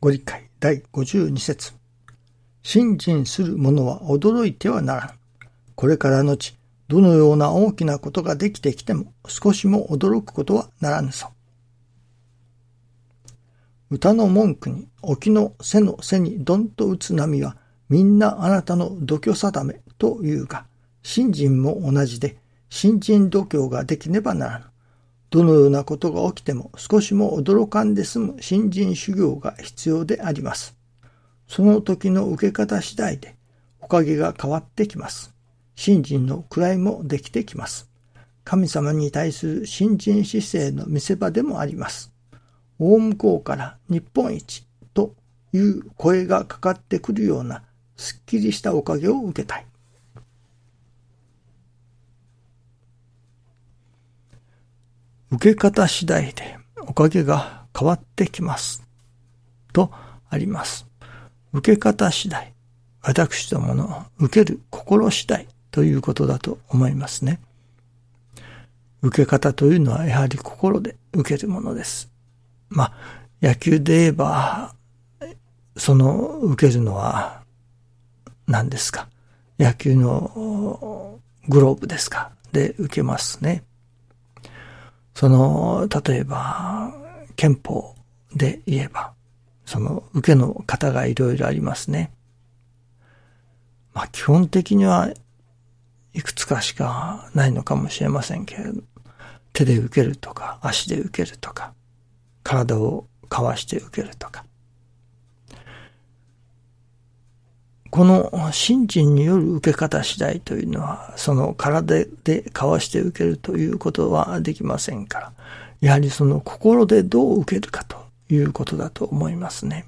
ご理解第52節信心する者は驚いてはならぬ。これからのち、どのような大きなことができてきても少しも驚くことはならぬぞ。歌の文句に沖の背の背にどんと打つ波はみんなあなたの度胸定めというが、信心も同じで、信心度胸ができねばならぬ。どのようなことが起きても少しも驚かんで済む信心修行が必要であります。その時の受け方次第でおかげが変わってきます。信心の位もできてきます。神様に対する信心姿勢の見せ場でもあります。大向こうから日本一という声がかかってくるようなすっきりしたおかげを受けたい。受け方次第でおかげが変わってきます。とあります。受け方次第、私どもの受ける心次第ということだと思いますね。受け方というのはやはり心で受けるものです。まあ、野球で言えば、その受けるのは何ですか？野球のグローブですか？で受けますね。その、例えば、憲法で言えば、その受けの方がいろいろありますね。まあ基本的にはいくつかしかないのかもしれませんけれど、手で受けるとか、足で受けるとか、体をかわして受けるとか。この信心による受け方次第というのは、その体でかわして受けるということはできませんから、やはりその心でどう受けるかということだと思いますね。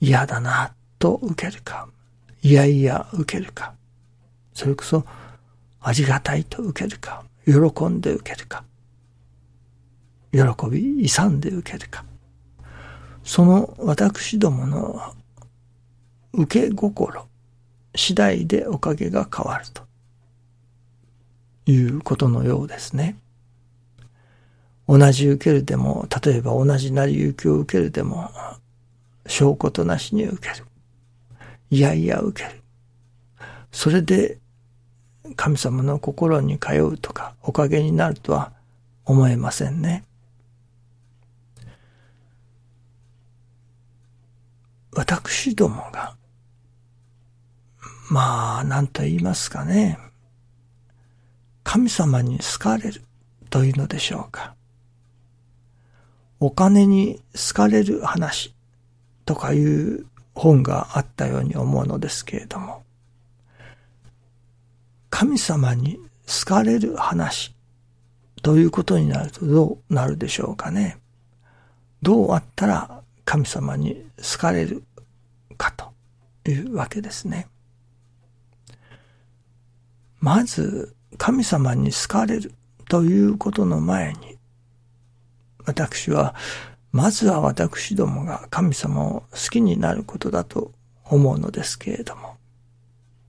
嫌だなと受けるか、いやいや受けるか、それこそありがたいと受けるか、喜んで受けるか、喜び勇んで受けるか、その私どもの受け心次第でおかげが変わるということのようですね。同じ受けるでも、例えば同じ成り行きを受けるでも、証拠となしに受ける。いやいや受ける。それで神様の心に通うとか、おかげになるとは思えませんね。私どもが、まあ、何と言いますかね。神様に好かれるというのでしょうか。お金に好かれる話とかいう本があったように思うのですけれども、神様に好かれる話ということになるとどうなるでしょうかね。どうあったら神様に好かれるかというわけですね。まず神様に好かれるということの前に私は、まずは私どもが神様を好きになることだと思うのですけれども、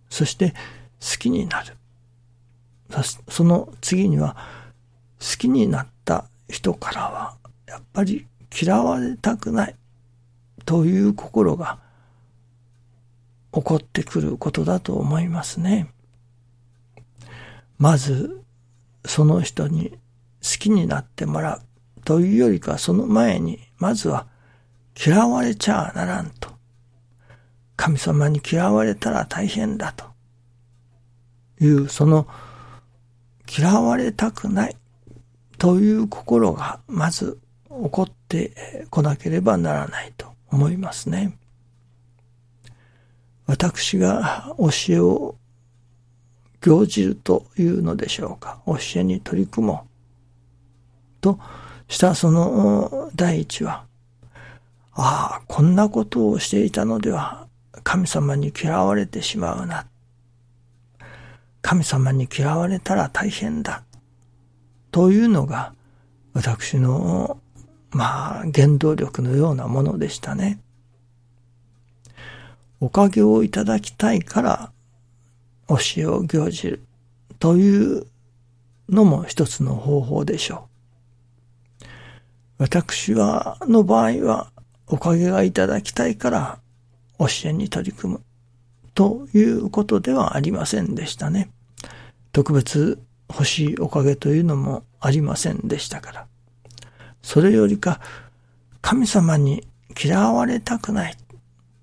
そして好きになる。その次には、好きになった人からは、やっぱり嫌われたくないという心が起こってくることだと思いますね。まず、その人に好きになってもらう。というよりかその前に、まずは嫌われちゃならんと。神様に嫌われたら大変だという、その嫌われたくないという心がまず起こってこなければならないと思いますね。私が教えを行じるというのでしょうか。教えに取り組もう。としたその第一は、ああ、こんなことをしていたのでは神様に嫌われてしまうな。神様に嫌われたら大変だ。というのが私の、まあ、原動力のようなものでしたね。おかげをいただきたいから教えを行じるというのも一つの方法でしょう。私は、の場合は、おかげがいただきたいから教えに取り組むということではありませんでしたね。特別欲しいおかげというのもありませんでしたから。それよりか、神様に嫌われたくない。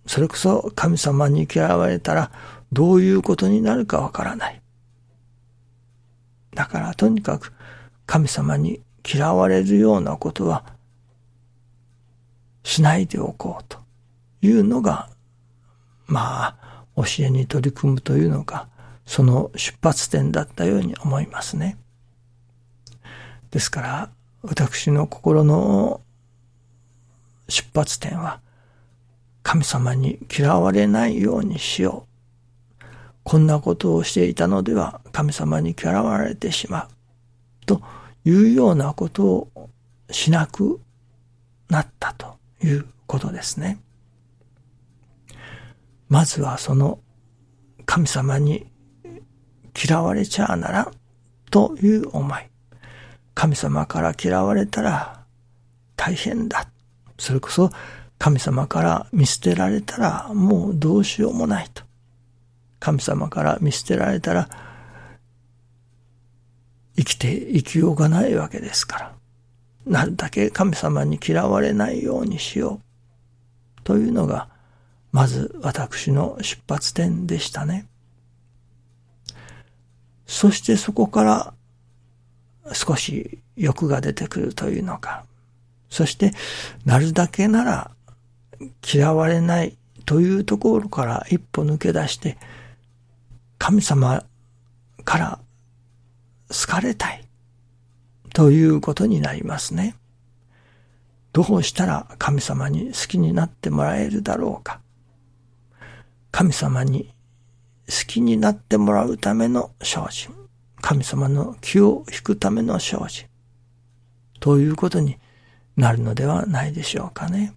それこそ神様に嫌われたらどういうことになるかわからない。だからとにかく神様に嫌われるようなことはしないでおこうというのが、まあ、教えに取り組むというのが、その出発点だったように思いますね。ですから、私の心の出発点は、神様に嫌われないようにしよう。こんなことをしていたのでは神様に嫌われてしまう。というようなことをしなくなったということですね。まずはその神様に嫌われちゃならんという思い。神様から嫌われたら大変だ。それこそ神様から見捨てられたらもうどうしようもないと。神様から見捨てられたら生きて生きようがないわけですから。なるだけ神様に嫌われないようにしよう。というのが、まず私の出発点でしたね。そしてそこから少し欲が出てくるというのか。そして、なるだけなら嫌われないというところから一歩抜け出して、神様から好かれたいということになりますね。どうしたら神様に好きになってもらえるだろうか。神様に好きになってもらうための精進。神様の気を引くための精進。ということになるのではないでしょうかね。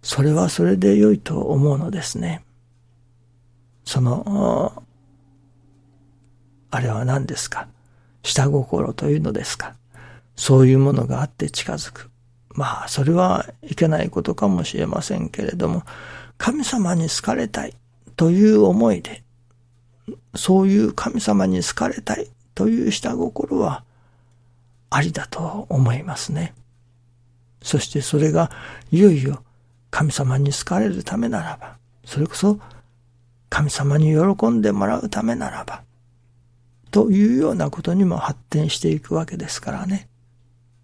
それはそれで良いと思うのですね。その、あれは何ですか？下心というのですか？そういうものがあって近づく。まあ、それはいけないことかもしれませんけれども、神様に好かれたいという思いで、そういう神様に好かれたいという下心はありだと思いますね。そしてそれがいよいよ神様に好かれるためならば、それこそ神様に喜んでもらうためならば、というようなことにも発展していくわけですからね。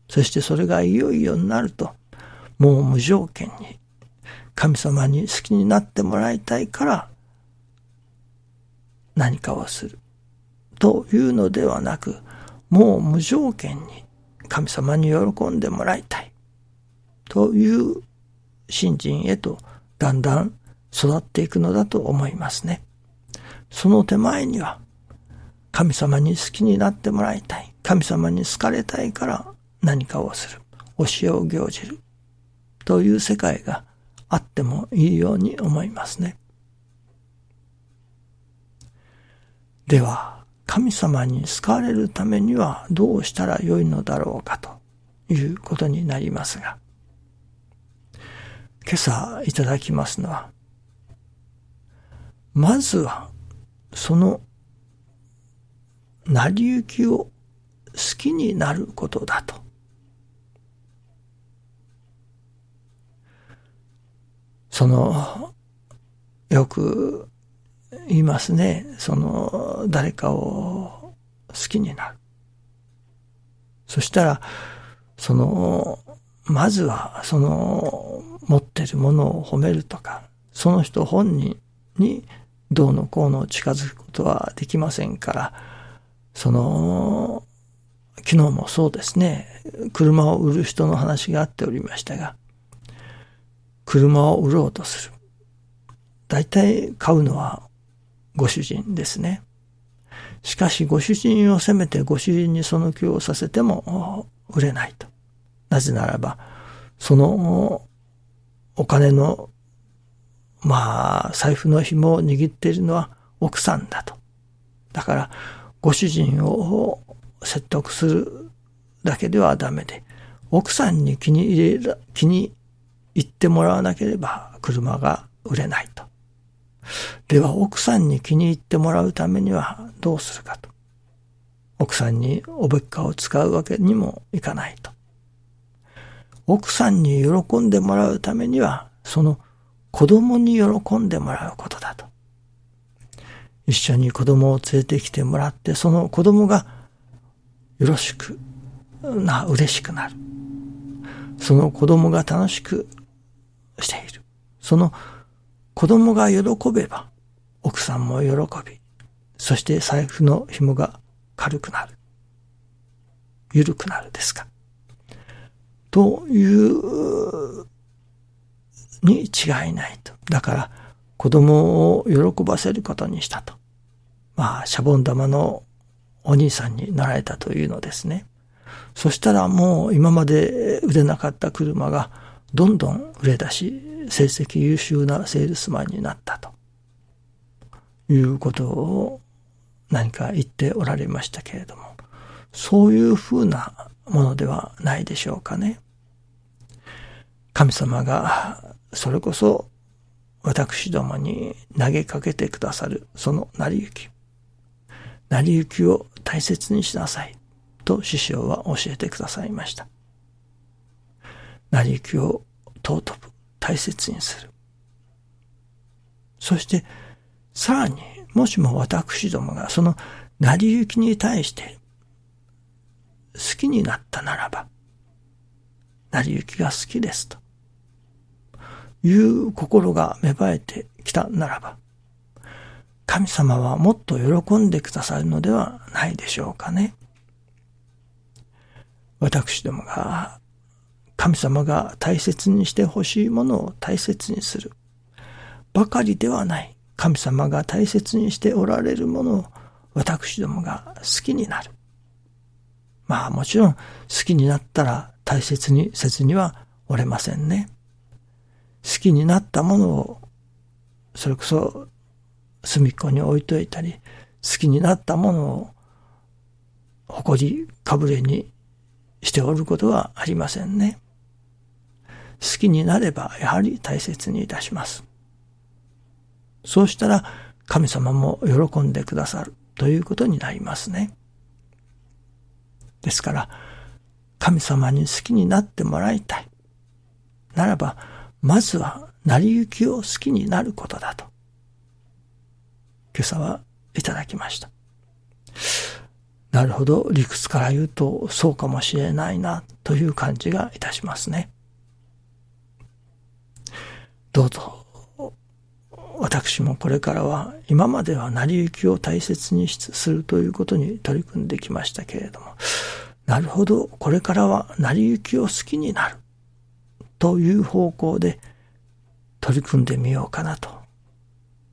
そしてそれがいよいよになると、もう無条件に神様に好きになってもらいたいから何かをする。というのではなく、もう無条件に神様に喜んでもらいたい。という信心へとだんだん育っていくのだと思いますね。その手前には神様に好きになってもらいたい。神様に好かれたいから何かをする。教えを行じる。という世界があってもいいように思いますね。では、神様に好かれるためにはどうしたらよいのだろうかということになりますが、今朝いただきますのは、まずはその成り行きを好きになることだと。その、よく言いますね。その、誰かを好きになる。そしたら、その、まずは、その、持ってるものを褒めるとか、その人本人にどうのこうの近づくことはできませんから、その、昨日もそうですね、車を売る人の話があっておりましたが、車を売ろうとする。大体買うのはご主人ですね。しかしご主人を責めてご主人にその気をさせても売れないと。なぜならば、そのお金の、まあ、財布の紐を握っているのは奥さんだと。だから、ご主人を説得するだけではダメで、奥さんに気に入れ、気に入ってもらわなければ車が売れないと。では奥さんに気に入ってもらうためにはどうするかと。奥さんにおべっかを使うわけにもいかないと。奥さんに喜んでもらうためには、その子供に喜んでもらうことだと。一緒に子供を連れてきてもらって、その子供がよろしくな、嬉しくなる。その子供が楽しくしている。その子供が喜べば、奥さんも喜び、そして財布の紐が軽くなる。緩くなるですか。というに違いないと。だから、子供を喜ばせることにしたと。まあ、シャボン玉のお兄さんになられたというのですね。そしたらもう今まで売れなかった車がどんどん売れ出し、成績優秀なセールスマンになったということを何か言っておられましたけれども、そういうふうなものではないでしょうかね。神様がそれこそ私どもに投げかけてくださるその成り行き。成り行きを大切にしなさいと師匠は教えてくださいました。成り行きを尊ぶ、大切にする。そして、さらに、もしも私どもがその成り行きに対して好きになったならば、成り行きが好きですという心が芽生えてきたならば、神様はもっと喜んでくださるのではないでしょうかね。私どもが神様が大切にしてほしいものを大切にする。ばかりではない。神様が大切にしておられるものを私どもが好きになる。まあもちろん好きになったら大切にせずにはおれませんね。好きになったものをそれこそ隅っこに置いといたり、好きになったものを誇りかぶれにしておることはありませんね。好きになればやはり大切にいたします。そうしたら神様も喜んでくださるということになりますね。ですから、神様に好きになってもらいたい。ならば、まずは成り行きを好きになることだと。今朝はいただきました。なるほど、理屈から言うとそうかもしれないなという感じがいたしますね。どうぞ、私もこれからは今までは成り行きを大切にするということに取り組んできましたけれども、なるほど、これからは成り行きを好きになるという方向で取り組んでみようかなと、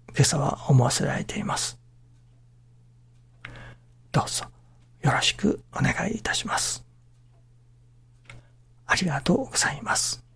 今朝は思わせられています。どうぞよろしくお願いいたします。ありがとうございます。